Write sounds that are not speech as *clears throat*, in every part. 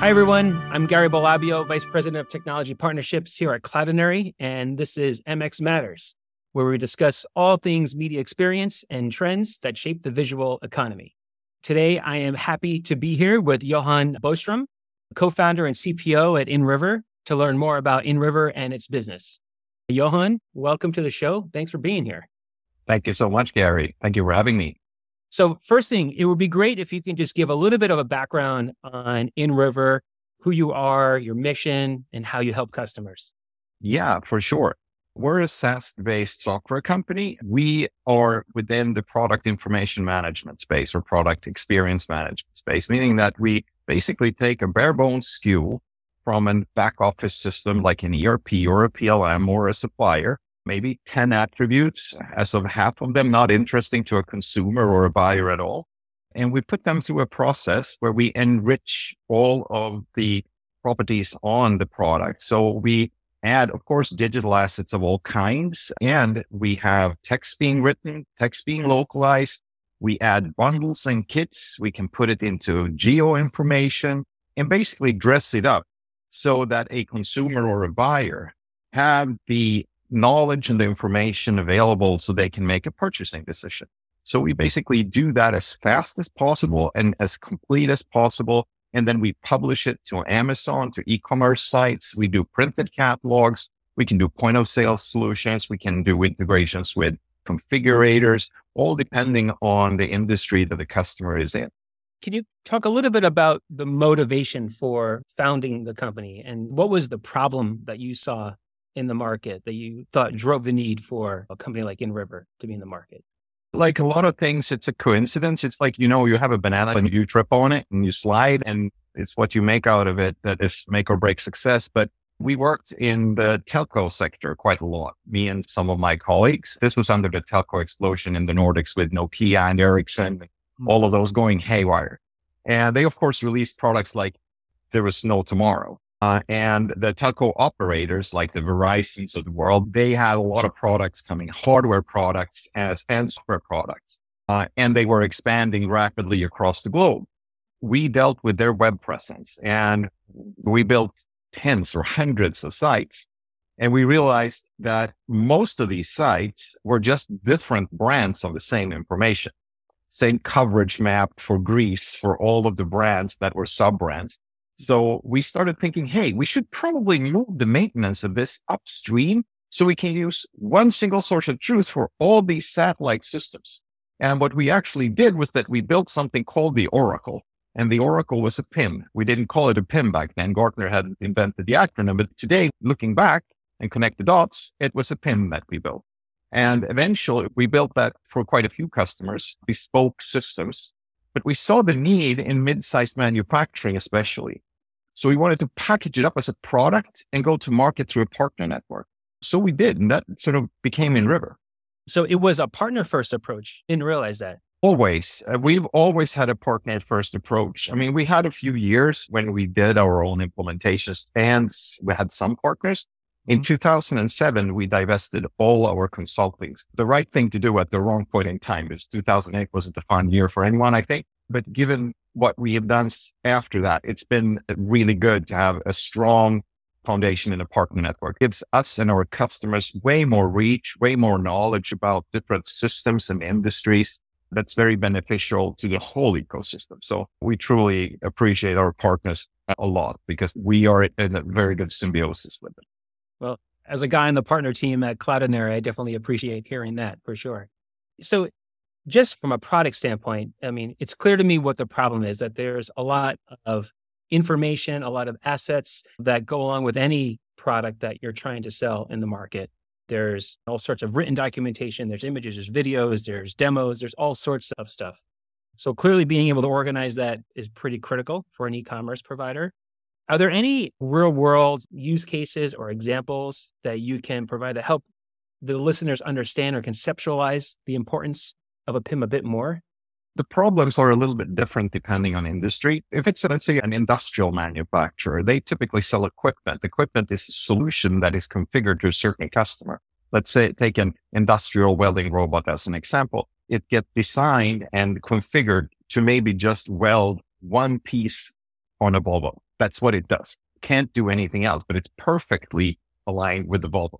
Hi, everyone. I'm Gary Ballabio, Vice President of Technology Partnerships here at Cloudinary, and this is MX Matters, where we discuss all things media experience and trends that shape the visual economy. Today, I am happy to be here with Johan Bostrom, co founder and CPO at InRiver, to learn more about InRiver and its business. Johan, welcome to the show. Thanks for being here. Thank you so much, Gary. Thank you for having me. So, first thing, it would be great if you can just give a little bit of a background on InRiver, who you are, your mission, and how you help customers. Yeah, for sure. We're a SaaS based software company. We are within the product information management space or product experience management space, meaning that we basically take a bare bones SKU from a back office system like an ERP or a PLM or a supplier maybe 10 attributes, as of half of them not interesting to a consumer or a buyer at all. And we put them through a process where we enrich all of the properties on the product. So we add, of course, digital assets of all kinds, and we have text being written, text being localized. We add bundles and kits. We can put it into geo information and basically dress it up so that a consumer or a buyer have the knowledge and the information available so they can make a purchasing decision. So we basically do that as fast as possible and as complete as possible. And then we publish it to Amazon, to e-commerce sites. We do printed catalogs. We can do point of sale solutions. We can do integrations with configurators, all depending on the industry that the customer is in. Can you talk a little bit about the motivation for founding the company and what was the problem that you saw in the market that you thought drove the need for a company like InRiver to be in the market? Like a lot of things, it's a coincidence. It's like, you know, you have a banana and you trip on it and you slide and it's what you make out of it that is make or break success. But we worked in the telco sector quite a lot, me and some of my colleagues. This was under the telco explosion in the Nordics with Nokia and Ericsson, all of those going haywire. And they, of course, released products like There Was No Tomorrow. Uh, and the telco operators like the Verizons of the world, they had a lot of products coming, hardware products as, and software products. Uh, and they were expanding rapidly across the globe. We dealt with their web presence and we built tens or hundreds of sites. And we realized that most of these sites were just different brands of the same information, same coverage map for Greece for all of the brands that were sub brands. So we started thinking, hey, we should probably move the maintenance of this upstream so we can use one single source of truth for all these satellite systems. And what we actually did was that we built something called the Oracle. And the Oracle was a PIM. We didn't call it a PIM back then. Gartner hadn't invented the acronym, but today, looking back and connect the dots, it was a PIM that we built. And eventually we built that for quite a few customers, bespoke systems. But we saw the need in mid-sized manufacturing, especially, so we wanted to package it up as a product and go to market through a partner network. So we did, and that sort of became InRiver. So it was a partner first approach. Didn't realize that. Always. Uh, we've always had a partner first approach. I mean, we had a few years when we did our own implementations and we had some partners. In mm-hmm. 2007, we divested all our consultings. The right thing to do at the wrong point in time is 2008 wasn't a fun year for anyone, I think. But given what we have done after that, it's been really good to have a strong foundation in a partner network. It gives us and our customers way more reach, way more knowledge about different systems and industries. That's very beneficial to the whole ecosystem. So we truly appreciate our partners a lot because we are in a very good symbiosis with them. Well, as a guy on the partner team at Cloudinary, I definitely appreciate hearing that for sure. So just from a product standpoint, I mean, it's clear to me what the problem is that there's a lot of information, a lot of assets that go along with any product that you're trying to sell in the market. There's all sorts of written documentation, there's images, there's videos, there's demos, there's all sorts of stuff. So clearly being able to organize that is pretty critical for an e-commerce provider. Are there any real world use cases or examples that you can provide to help the listeners understand or conceptualize the importance of a PIM a bit more? The problems are a little bit different depending on industry. If it's, let's say, an industrial manufacturer, they typically sell equipment. Equipment is a solution that is configured to a certain customer. Let's say, take an industrial welding robot as an example. It gets designed and configured to maybe just weld one piece on a Volvo. That's what it does. Can't do anything else, but it's perfectly aligned with the Volvo.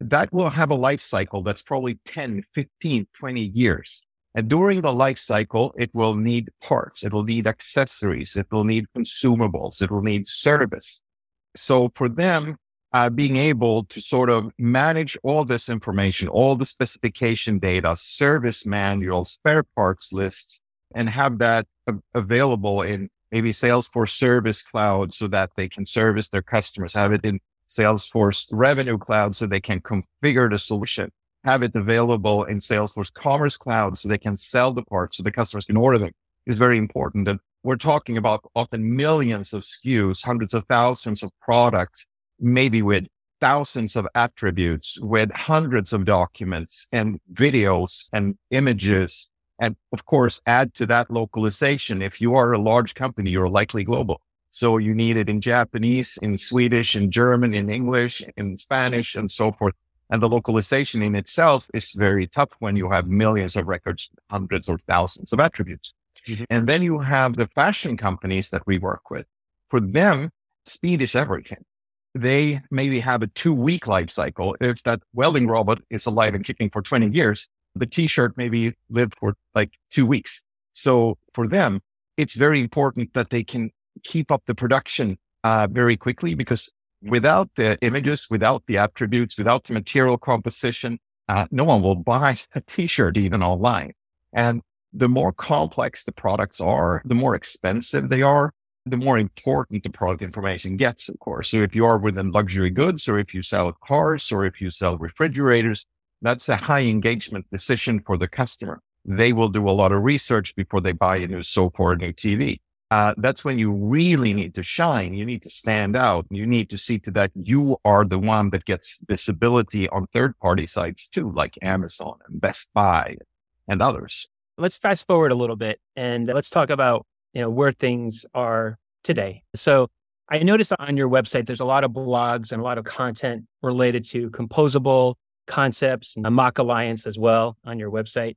That will have a life cycle that's probably 10, 15, 20 years. And during the life cycle, it will need parts. It will need accessories. It will need consumables. It will need service. So for them, uh, being able to sort of manage all this information, all the specification data, service manuals, spare parts lists, and have that available in maybe Salesforce Service Cloud so that they can service their customers, have it in Salesforce Revenue Cloud so they can configure the solution, have it available in Salesforce Commerce Cloud so they can sell the parts so the customers can order them is very important. And we're talking about often millions of SKUs, hundreds of thousands of products, maybe with thousands of attributes, with hundreds of documents and videos and images. And of course, add to that localization. If you are a large company, you're likely global. So you need it in Japanese, in Swedish, in German, in English, in Spanish, and so forth. And the localization in itself is very tough when you have millions of records, hundreds or thousands of attributes. Mm-hmm. And then you have the fashion companies that we work with. For them, speed is everything. They maybe have a two week life cycle. If that welding robot is alive and kicking for 20 years, the t-shirt maybe lived for like two weeks. So for them, it's very important that they can keep up the production uh, very quickly because without the images, without the attributes, without the material composition, uh, no one will buy a t-shirt even online. And the more complex the products are, the more expensive they are, the more important the product information gets, of course. So if you are within luxury goods or if you sell cars or if you sell refrigerators, that's a high engagement decision for the customer. They will do a lot of research before they buy a new sofa or a new TV uh, that's when you really need to shine. You need to stand out. You need to see to that you are the one that gets visibility on third party sites too, like Amazon and Best Buy and others. Let's fast forward a little bit and let's talk about, you know, where things are today. So I noticed on your website, there's a lot of blogs and a lot of content related to composable concepts, and MACH Alliance as well on your website.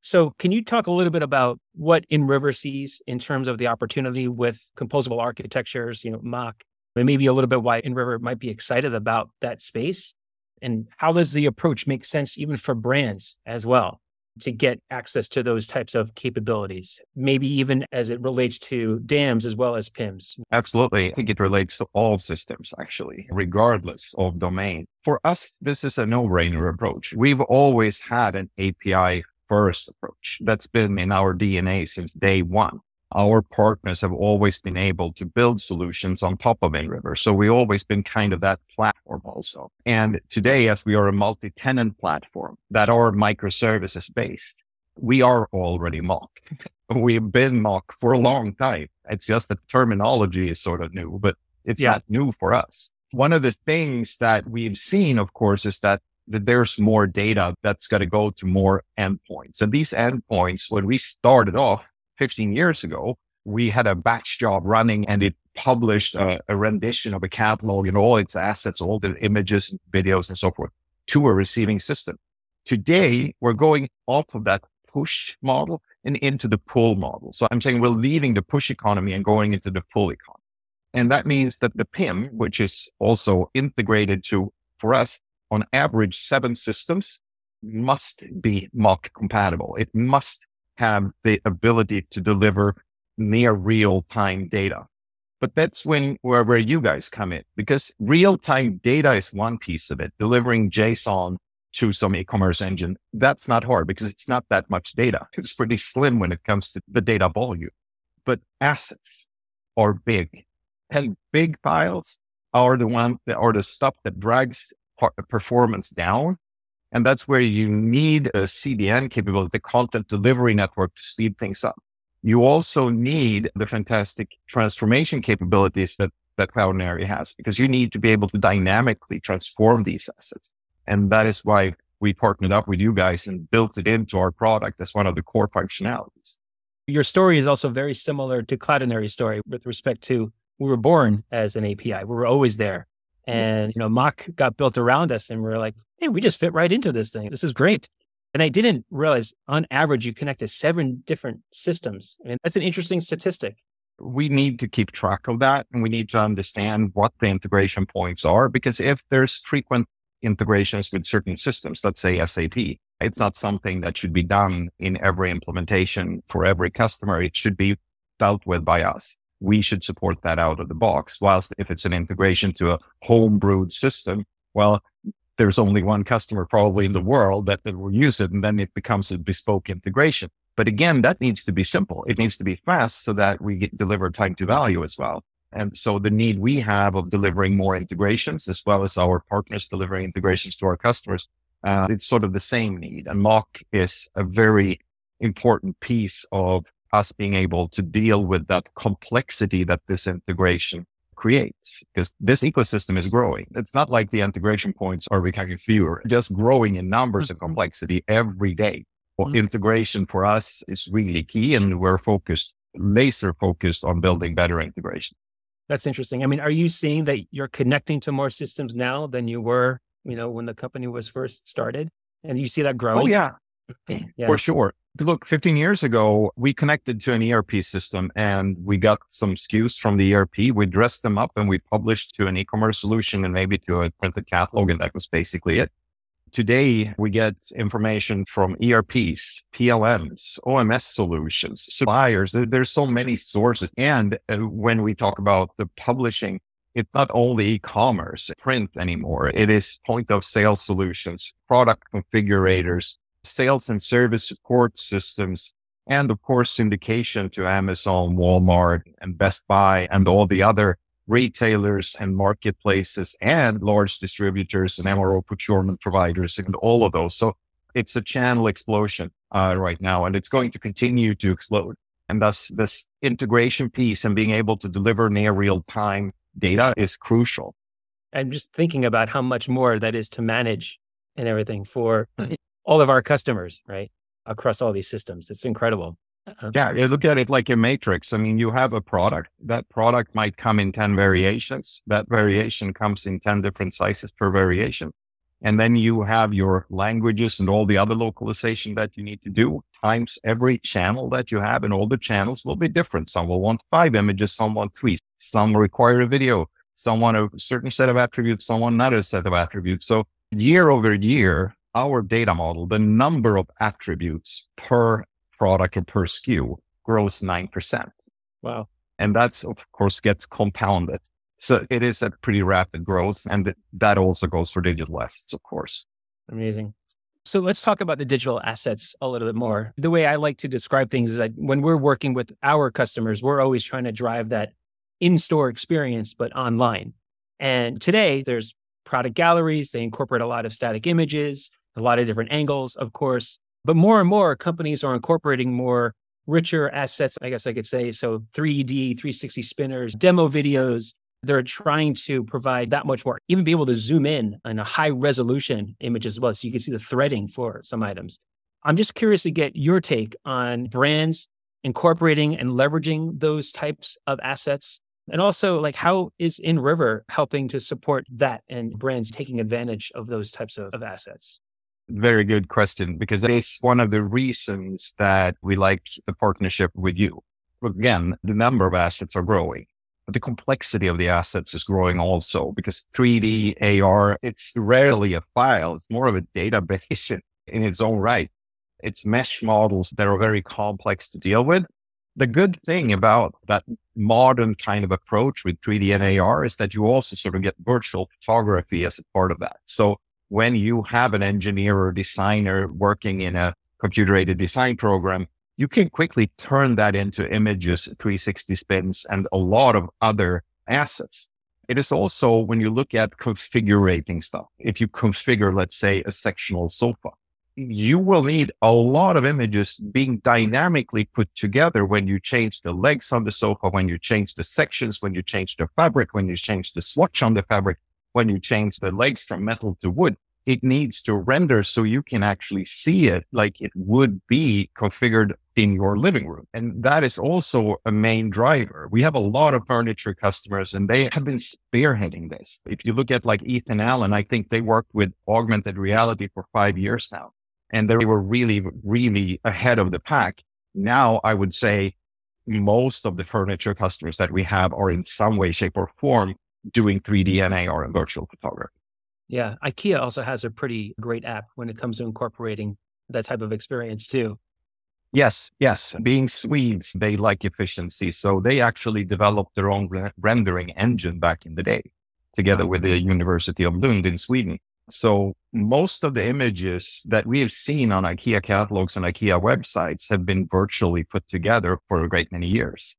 So, can you talk a little bit about what InRiver sees in terms of the opportunity with composable architectures, you know, MACH, and maybe a little bit why InRiver might be excited about that space? And how does the approach make sense even for brands as well to get access to those types of capabilities? Maybe even as it relates to DAMs as well as PIMs. Absolutely. I think it relates to all systems, actually, regardless of domain. For us, this is a no brainer approach. We've always had an API first approach. That's been in our DNA since day one. Our partners have always been able to build solutions on top of InRiver. So we always been kind of that platform also. And today, as we are a multi-tenant platform that are microservices based, we are already MACH. *laughs* We've been MACH for a long time. It's just the terminology is sort of new, but it's yeah. not new for us. One of the things that we've seen, of course, is that there's more data that's got to go to more endpoints. And these endpoints, when we started off 15 years ago, we had a batch job running and it published a, a rendition of a catalog and all its assets, all the images, videos, and so forth to a receiving system. Today, we're going off of that push model and into the pull model. So I'm saying we're leaving the push economy and going into the pull economy. And that means that the PIM, which is also integrated to, for us, on average, seven systems must be MACH compatible. It must have the ability to deliver near real time data. But that's when where, where you guys come in because real time data is one piece of it. Delivering JSON to some e-commerce engine, that's not hard because it's not that much data. It's pretty slim when it comes to the data volume. But assets are big and big files are the one that are the stuff that drags performance down. And that's where you need a CDN capability, the content delivery network to speed things up. You also need the fantastic transformation capabilities that, that Cloudinary has because you need to be able to dynamically transform these assets. And that is why we partnered up with you guys and built it into our product as one of the core functionalities. Your story is also very similar to Cloudinary's story with respect to we were born as an API. We were always there. And, you know, MACH got built around us and we are like, hey, we just fit right into this thing. This is great. And I didn't realize on average, you connect to seven different systems. I mean, that's an interesting statistic. we need to keep track of that and we need to understand what the integration points are because if there's frequent integrations with certain systems, let's say SAP, it's not something that should be done in every implementation for every customer. It should be dealt with by us. We should support that out of the box. Whilst if it's an integration to a homebrewed system, well, there's only one customer probably in the world that, that will use it. And then it becomes a bespoke integration. But again, that needs to be simple. It needs to be fast so that we get deliver time to value as well. And so the need we have of delivering more integrations as well as our partners delivering integrations to our customers, uh, it's sort of the same need. And MACH is a very important piece of us being able to deal with that complexity that this integration creates because this ecosystem is growing. It's not like the integration points are becoming fewer, just growing in numbers and mm-hmm. complexity every day mm-hmm. integration for us is really key and we're focused, laser focused on building better integration. That's interesting. I mean, are you seeing that you're connecting to more systems now than you were, you know, when the company was first started? And you see that growing? Oh, yeah. *clears throat* yeah. For sure. Look, 15 years ago, we connected to an ERP system and we got some SKUs from the ERP. We dressed them up and we published to an e-commerce solution and maybe to a printed catalog. And that was basically it. Today, we get information from ERPs, PLMs, OMS solutions, suppliers. There, there's so many sources. And uh, when we talk about the publishing, it's not only e-commerce, print anymore. It is point of sale solutions, product configurators, sales and service support systems, and of course, syndication to Amazon, Walmart, and Best Buy, and all the other retailers and marketplaces and large distributors and MRO procurement providers and all of those. So it's a channel explosion uh, right now, and it's going to continue to explode. And thus, this integration piece and being able to deliver near real time data is crucial. I'm just thinking about how much more that is to manage and everything for *clears throat* all of our customers, right? Across all these systems. It's incredible. Uh, yeah, you look at it like a matrix. I mean, you have a product. That product might come in 10 variations. That variation comes in 10 different sizes per variation. And then you have your languages and all the other localization that you need to do times every channel that you have. And all the channels will be different. Some will want five images, some want three. Some require a video. Some want a certain set of attributes, some want another set of attributes. So year over year, our data model, the number of attributes per product or per SKU grows 9%. Wow. And that's, of course, gets compounded. So it is a pretty rapid growth. And that also goes for digital assets, of course. Amazing. So let's talk about the digital assets a little bit more. The way I like to describe things is that when we're working with our customers, we're always trying to drive that in store experience, but online. And today there's product galleries. They incorporate a lot of static images, a lot of different angles, of course. But more and more companies are incorporating more richer assets, I guess I could say. So 3D, 360 spinners, demo videos. They're trying to provide that much more, even be able to zoom in on a high resolution image as well. So you can see the threading for some items. I'm just curious to get your take on brands incorporating and leveraging those types of assets. And also, like, how is InRiver helping to support that and brands taking advantage of those types of, of assets? Very good question because it's one of the reasons that we like the partnership with you. Again, the number of assets are growing, but the complexity of the assets is growing also because 3D AR, it's rarely a file. It's more of a database *laughs* in its own right. It's mesh models that are very complex to deal with. The good thing about that modern kind of approach with 3D and AR is that you also sort of get virtual photography as a part of that. So when you have an engineer or designer working in a computer aided design program, you can quickly turn that into images, 360 spins, and a lot of other assets. It is also when you look at configuring stuff, if you configure, let's say, a sectional sofa, you will need a lot of images being dynamically put together when you change the legs on the sofa, when you change the sections, when you change the fabric, when you change the swatch on the fabric when you change the legs from metal to wood, it needs to render so you can actually see it like it would be configured in your living room. And that is also a main driver. We have a lot of furniture customers and they have been spearheading this. If you look at like Ethan Allen, I think they worked with augmented reality for five years now and they were really, really ahead of the pack. Now I would say most of the furniture customers that we have are in some way, shape, or form doing 3D and AR and virtual photography. Yeah. IKEA also has a pretty great app when it comes to incorporating that type of experience too. Yes, yes. Being Swedes, they like efficiency. So they actually developed their own re- rendering engine back in the day together with the University of Lund in Sweden. So most of the images that we have seen on IKEA catalogs and IKEA websites have been virtually put together for a great many years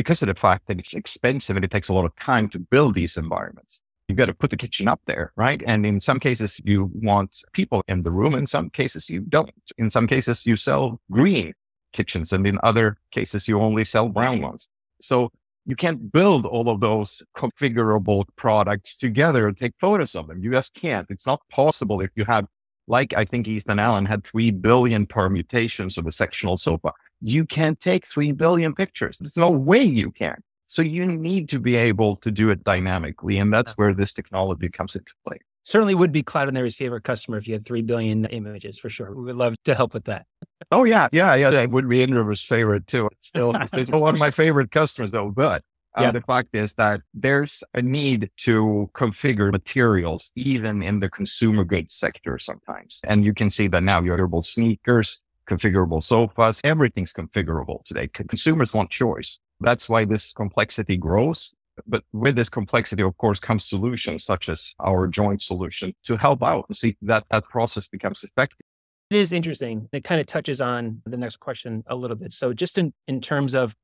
because of the fact that it's expensive and it takes a lot of time to build these environments. You've got to put the kitchen up there, right? And in some cases, you want people in the room. In some cases, you don't. In some cases, you sell green kitchens. And in other cases, you only sell brown ones. So you can't build all of those configurable products together and take photos of them. You just can't. It's not possible if you have, like I think Ethan Allen had 3 billion permutations of a sectional sofa. You can't take 3 billion pictures. There's no way you can. So you need to be able to do it dynamically. And that's where this technology comes into play. Certainly would be Cloudinary's favorite customer if you had 3 billion images for sure. We would love to help with that. Oh, yeah. Yeah. Yeah. It would be Indra's favorite too. It's still, it's still one of my favorite customers though. But uh, yeah. the fact is that there's a need to configure materials even in the consumer goods sector sometimes. And you can see that now your durable sneakers, configurable sofas, everything's configurable today. Consumers want choice. That's why this complexity grows. But with this complexity, of course, comes solutions such as our joint solution to help out and see that that process becomes effective. It is interesting. It kind of touches on the next question a little bit. So just in, in terms of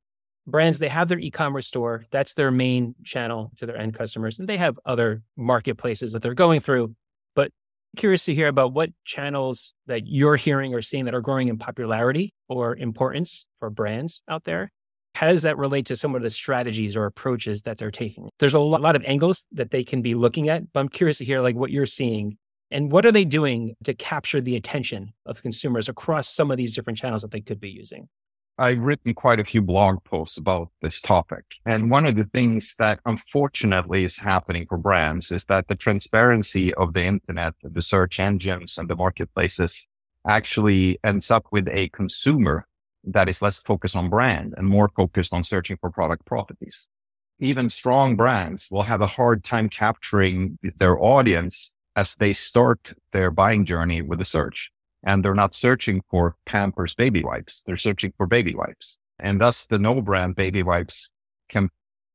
brands, they have their e-commerce store. That's their main channel to their end customers. And they have other marketplaces that they're going through. But curious to hear about what channels that you're hearing or seeing that are growing in popularity or importance for brands out there how does that relate to some of the strategies or approaches that they're taking? There's a lot of angles that they can be looking at, but I'm curious to hear like what you're seeing and what are they doing to capture the attention of consumers across some of these different channels that they could be using? I've written quite a few blog posts about this topic. And one of the things that unfortunately is happening for brands is that the transparency of the internet, the search engines and the marketplaces actually ends up with a consumer that is less focused on brand and more focused on searching for product properties. Even strong brands will have a hard time capturing their audience as they start their buying journey with a search. And they're not searching for Pampers baby wipes. They're searching for baby wipes. And thus the no brand baby wipes can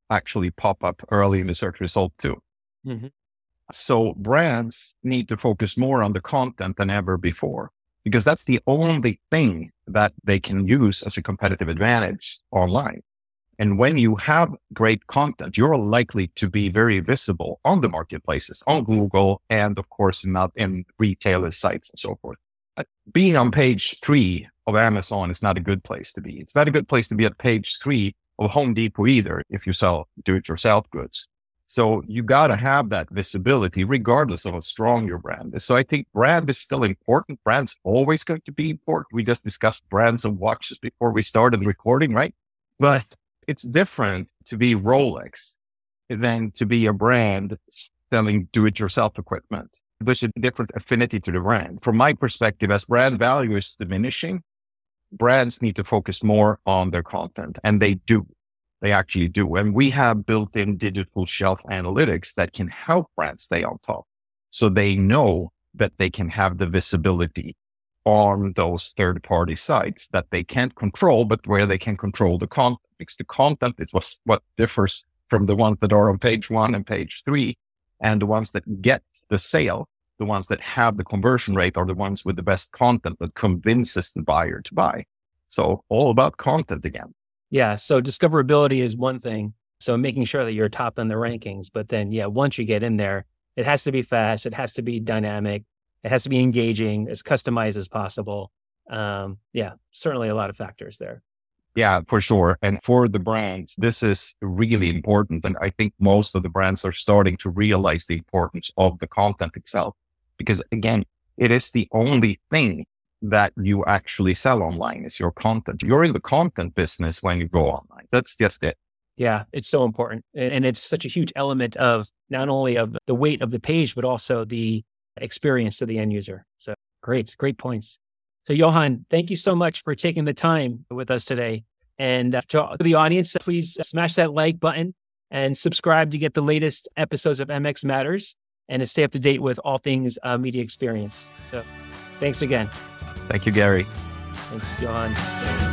actually pop up early in the search result too. Mm-hmm. So brands need to focus more on the content than ever before because that's the only thing that they can use as a competitive advantage online. And when you have great content, you're likely to be very visible on the marketplaces, on Google, and of course, not in retailer sites and so forth. Being on page three of Amazon is not a good place to be. It's not a good place to be at page three of Home Depot either if you sell do it yourself goods. So you got to have that visibility regardless of how strong your brand is. So I think brand is still important. Brand's always going to be important. We just discussed brands of watches before we started recording, right? But it's different to be Rolex than to be a brand selling do it yourself equipment. There's a different affinity to the brand. From my perspective, as brand value is diminishing, brands need to focus more on their content and they do. They actually do. And we have built in digital shelf analytics that can help brands stay on top. So they know that they can have the visibility on those third party sites that they can't control, but where they can control the content because the content is what, what differs from the ones that are on page one and page three. And the ones that get the sale, the ones that have the conversion rate are the ones with the best content that convinces the buyer to buy. So all about content again. Yeah. So discoverability is one thing. So making sure that you're top in the rankings. But then, yeah, once you get in there, it has to be fast. It has to be dynamic. It has to be engaging, as customized as possible. Um, yeah, certainly a lot of factors there. Yeah, for sure. And for the brands, this is really important. And I think most of the brands are starting to realize the importance of the content itself. Because again, it is the only thing that you actually sell online is your content. You're in the content business when you go online. That's just it. Yeah, it's so important. And it's such a huge element of not only of the weight of the page, but also the experience to the end user. So great, great points. So Johan, thank you so much for taking the time with us today And uh, to the audience, please smash that like button and subscribe to get the latest episodes of MX Matters and to stay up to date with all things uh, media experience. So thanks again. Thank you, Gary. Thanks, Johan.